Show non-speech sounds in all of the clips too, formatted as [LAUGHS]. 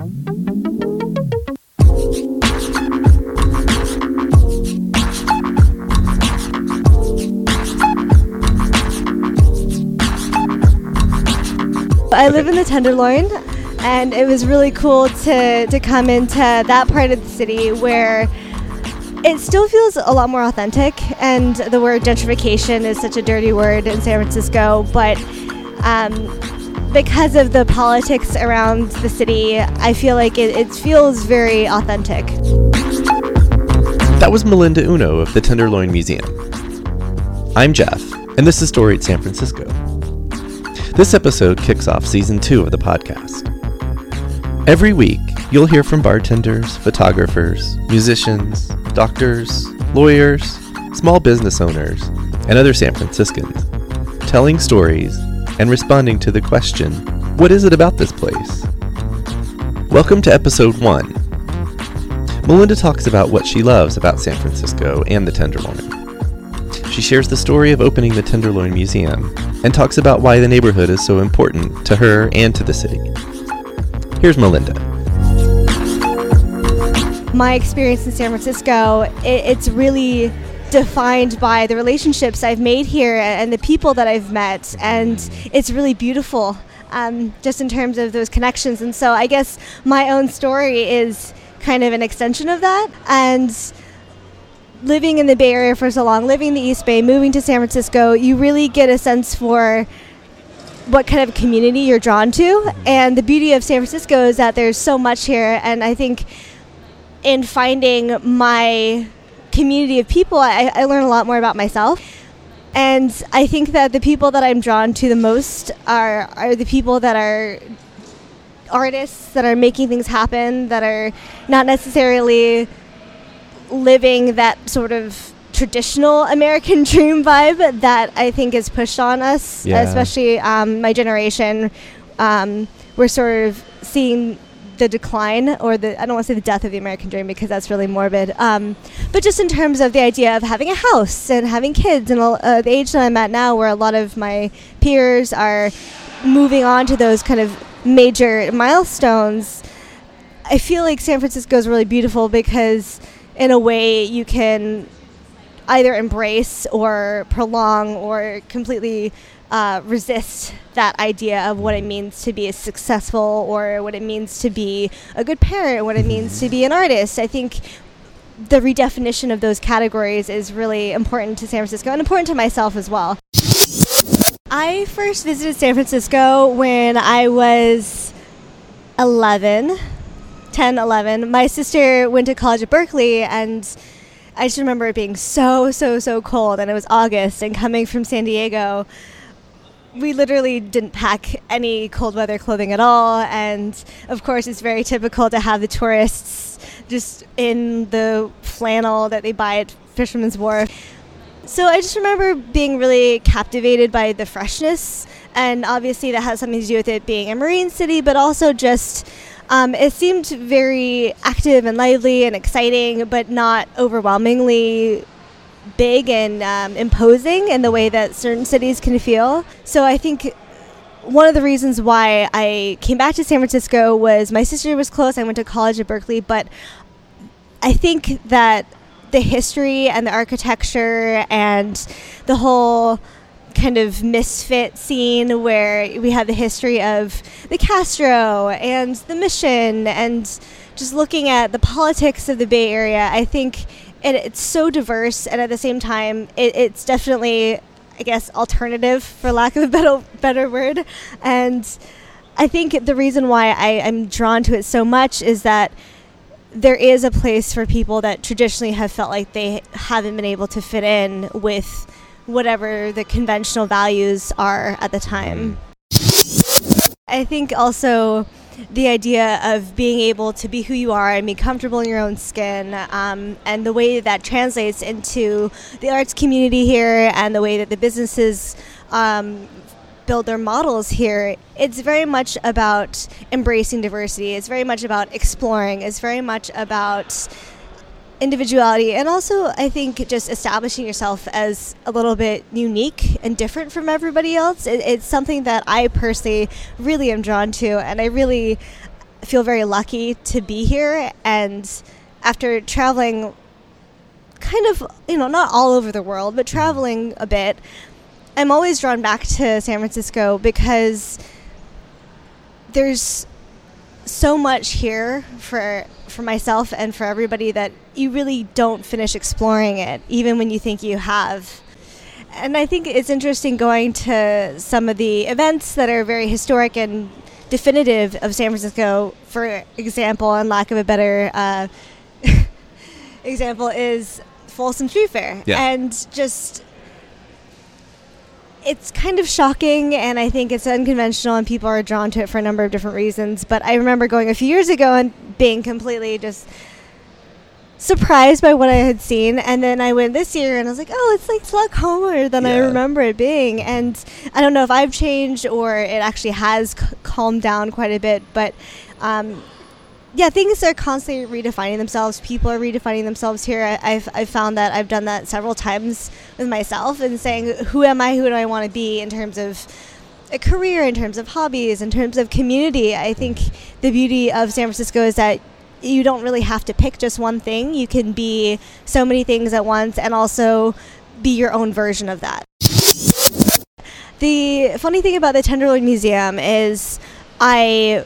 I live in the Tenderloin, and it was really cool to, to come into that part of the city where it still feels a lot more authentic. And the word gentrification is such a dirty word in San Francisco, but um, because of the politics around the city, I feel like it, it feels very authentic. That was Melinda Uno of the Tenderloin Museum. I'm Jeff, and this is Storied San Francisco. This episode kicks off season two of the podcast. Every week, you'll hear from bartenders, photographers, musicians, doctors, lawyers, small business owners, and other San Franciscans, telling stories and responding to the question what is it about this place? Welcome to episode one. Melinda talks about what she loves about San Francisco and the Tenderloin. She shares the story of opening the Tenderloin Museum and talks about why the neighborhood is so important to her and to the city. Here's Melinda. My experience in San Francisco, it, it's really defined by the relationships I've made here and the people that I've met, and it's really beautiful. Um, just in terms of those connections. And so I guess my own story is kind of an extension of that. And living in the Bay Area for so long, living in the East Bay, moving to San Francisco, you really get a sense for what kind of community you're drawn to. And the beauty of San Francisco is that there's so much here. And I think in finding my community of people, I, I learn a lot more about myself. And I think that the people that I'm drawn to the most are, are the people that are artists, that are making things happen, that are not necessarily living that sort of traditional American [LAUGHS] dream vibe that I think is pushed on us, Yeah. especially um, my generation. Um, we're sort of seeing the decline, or the I don't want to say the death of the American dream because that's really morbid. Um, but just in terms of the idea of having a house and having kids, and uh, the age that I'm at now, where a lot of my peers are moving on to those kind of major milestones. I feel like San Francisco is really beautiful because, in a way, you can either embrace or prolong or completely uh, resist that idea of what it means to be a successful or what it means to be a good parent, what it means to be an artist. I think the redefinition of those categories is really important to San Francisco and important to myself as well. I first visited San Francisco when I was 11, 10, 11. My sister went to college at Berkeley, and I just remember it being so, so, so cold, and it was August, and coming from San Diego, we literally didn't pack any cold weather clothing at all. And of course, it's very typical to have the tourists just in the flannel that they buy at Fisherman's Wharf. So I just remember being really captivated by the freshness, and obviously that has something to do with it being a marine city, but also just um, it seemed very active and lively and exciting, but not overwhelmingly big and um, imposing in the way that certain cities can feel. So I think one of the reasons why I came back to San Francisco was my sister was close. I went to college at Berkeley, but I think that the history and the architecture and the whole kind of misfit scene where we have the history of the Castro and the mission and just looking at the politics of the Bay Area, I think it, it's so diverse and at the same time it, it's definitely I guess alternative for lack of a better better word and I think the reason why I, am drawn to it so much is that there is a place for people that traditionally have felt like they haven't been able to fit in with whatever the conventional values are at the time. Mm. I think also the idea of being able to be who you are and be comfortable in your own skin, um, and the way that translates into the arts community here and the way that the businesses um, build their models here, it's very much about embracing diversity. It's very much about exploring. It's very much about individuality and also I think just establishing yourself as a little bit unique and different from everybody else. It, it's something that I personally really am drawn to and I really feel very lucky to be here. And after traveling, kind of, you know, not all over the world, but traveling a bit, I'm always drawn back to San Francisco because there's so much here for for myself and for everybody that you really don't finish exploring it even when you think you have and I think it's interesting going to some of the events that are very historic and definitive of San Francisco. For example, and lack of a better uh, [LAUGHS] example, is Folsom Street Fair, Yeah. and just it's kind of shocking, and I think it's unconventional, and people are drawn to it for a number of different reasons. But I remember going a few years ago and being completely just surprised by what I had seen, and then I went this year and I was like, oh, it's like lot calmer than I remember it being. And I don't know if I've changed or it actually has c- calmed down quite a bit, but um, yeah, things are constantly redefining themselves. People are redefining themselves here. I, I've, I've found that I've done that several times with myself and saying, who am I? Who do I want to be in terms of a career, in terms of hobbies, in terms of community? I think the beauty of San Francisco is that you don't really have to pick just one thing. You can be so many things at once and also be your own version of that. The funny thing about the Tenderloin Museum is I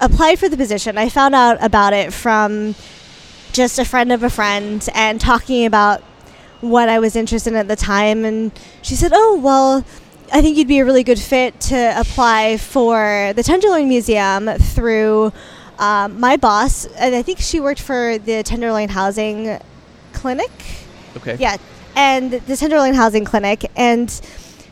applied for the position. I found out about it from just a friend of a friend and talking about what I was interested in at the time. And she said, Oh, well, I think you'd be a really good fit to apply for the Tenderloin Museum through um, my boss. And I think she worked for the Tenderloin Housing Clinic. Okay. Yeah, and the Tenderloin Housing Clinic, and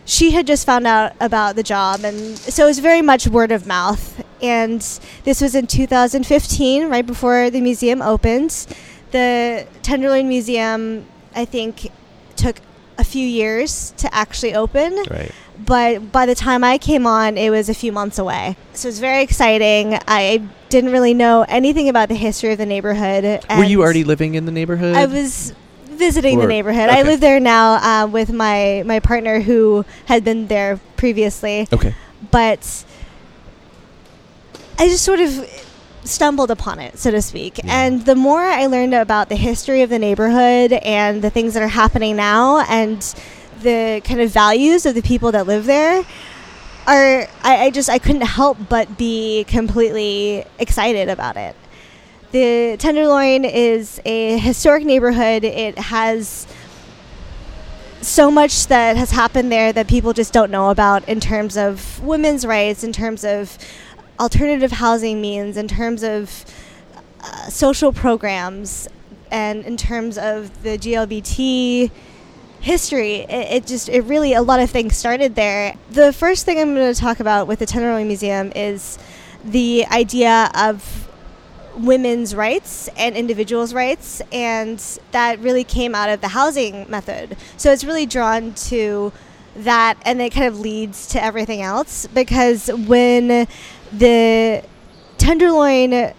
she had just found out about the job, and so it was very much word of mouth. And this was in 2015, right before the museum opened. The Tenderloin Museum, I think, took a few years to actually open Right. but by the time I came on, it was a few months away. So it was very exciting. I didn't really know anything about the history of the neighborhood. Were you already living in the neighborhood? I was visiting Or- the neighborhood. I live there now uh, with my my partner who had been there previously, okay. but I just sort of stumbled upon it, so to speak. Yeah. And the more I learned about the history of the neighborhood and the things that are happening now and the kind of values of the people that live there are I, I just I couldn't help but be completely excited about it. The Tenderloin is a historic neighborhood. It has so much that has happened there that people just don't know about in terms of women's rights, in terms of alternative housing means, in terms of uh, social programs, and in terms of the GLBT history. It, it just, it really, a lot of things started there. The first thing I'm going to talk about with the Tenderloin Museum is the idea of women's rights and individuals' rights, and that really came out of the housing method. So it's really drawn to that, and it kind of leads to everything else because when the Tenderloin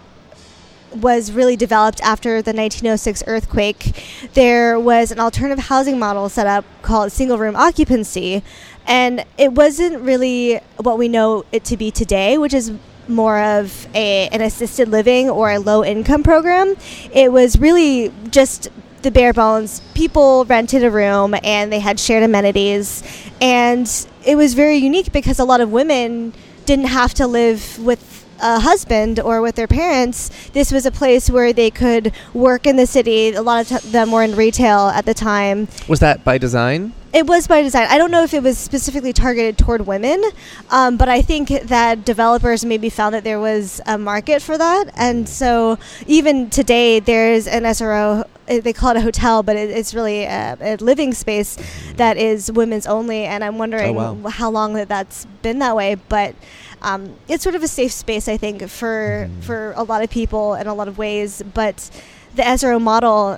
was really developed after the 1906 earthquake, there was an alternative housing model set up called single room occupancy. And it wasn't really what we know it to be today, which is more of a, an assisted living or a low income program. It was really just the bare bones. People rented a room and they had shared amenities. And it was very unique because a lot of women didn't have to live with a husband or with their parents, this was a place where they could work in the city. A lot of t- them were in retail at the time. Was that by design? It was by design. I don't know if it was specifically targeted toward women, um, but I think that developers maybe found that there was a market for that. And so even today, there's an SRO, uh, they call it a hotel, but it, it's really a, a living space that is women's only. And I'm wondering Oh, wow. how long that that's been that way. But um, it's sort of a safe space, I think, for, Mhm. for a lot of people in a lot of ways. But the SRO model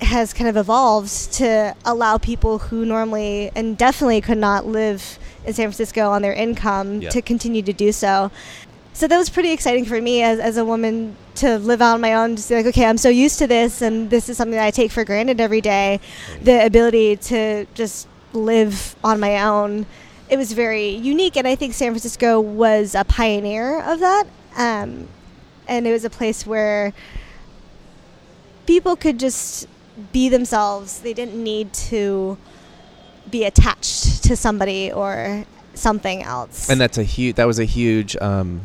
has kind of evolved to allow people who normally and definitely could not live in San Francisco on their income Yeah. to continue to do so. So that was pretty exciting for me as, as a woman to live out on my own, just be like, okay, I'm so used to this, and this is something that I take for granted every day. The ability to just live on my own. It was very unique, and I think San Francisco was a pioneer of that. Um, and it was a place where people could just be themselves. They didn't need to be attached to somebody or something else. And that's a huge. That was a huge, um,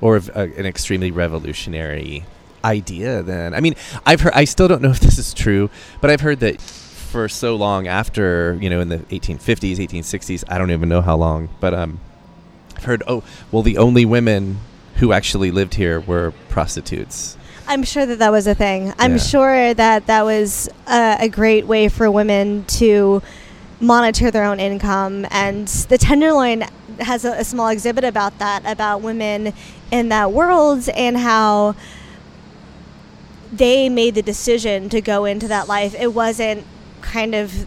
or a, an extremely revolutionary idea. Then, I mean, I've heard. I still don't know [LAUGHS] if this is true, but I've heard that for so long after you know in the 1850s, 1860s. I don't even know how long, but um, I've heard. Oh, well, the only women who actually lived here were prostitutes. I'm sure that that was a thing. I'm Yeah. sure that that was a, a great way for women to monitor their own income. And the Tenderloin has a, a small exhibit about that, about women in that world and how they made the decision to go into that life. It wasn't kind of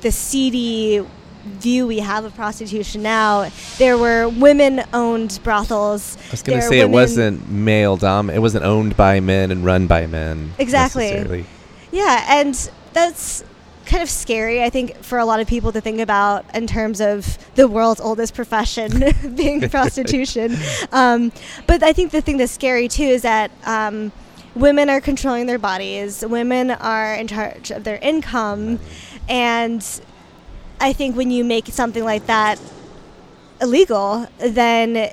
the seedy view we have of prostitution now. There were women owned brothels. I was going to say it wasn't male dom. It wasn't owned by men and run by men. Exactly. Yeah, and that's kind of scary, I think, for a lot of people to think about in terms of the world's oldest profession [LAUGHS] being [LAUGHS] prostitution. Um, but I think the thing that's scary too is that um, women are controlling their bodies, women are in charge of their income, and I think when you make something like that illegal, then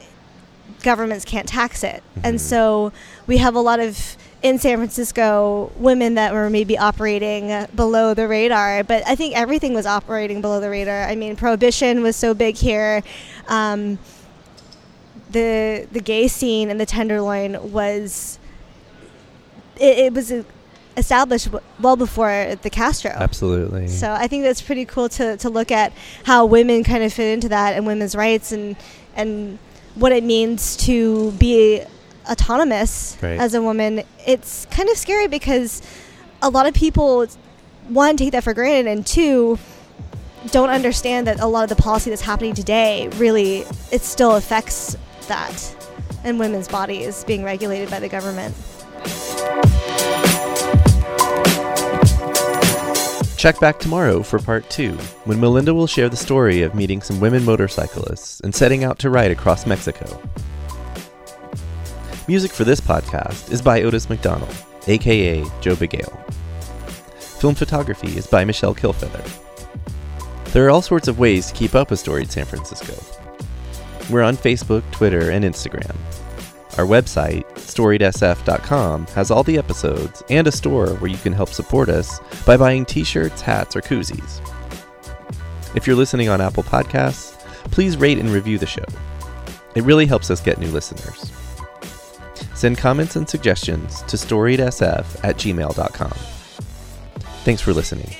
governments can't tax it. And Mhm. so we have a lot of in San Francisco women that were maybe operating below the radar, but I think everything was operating below the radar. I mean, prohibition was so big here. Um, the the gay scene in the Tenderloin was it, it was uh, established well before the Castro. Absolutely. So I think that's pretty cool to, to look at how women kind of fit into that and women's rights and and what it means to be autonomous Right. as a woman. It's kind of scary because a lot of people one take that for granted and two don't understand that a lot of the policy that's happening today really it still affects that and women's bodies being regulated by the government. Check back tomorrow for part two, when Melinda will share the story of meeting some women motorcyclists and setting out to ride across Mexico. Music for this podcast is by Otis McDonald, aka Joe Bagale. Film photography is by Michelle Kilfeather. There are all sorts of ways to keep up with Storied San Francisco. We're on Facebook, Twitter, and Instagram. Our website, storiedsf.com, has all the episodes and a store where you can help support us by buying t shirts, hats, or koozies. If you're listening on Apple Podcasts, please rate and review the show. It really helps us get new listeners. Send comments and suggestions to storiedsf at gmail.com. Thanks for listening.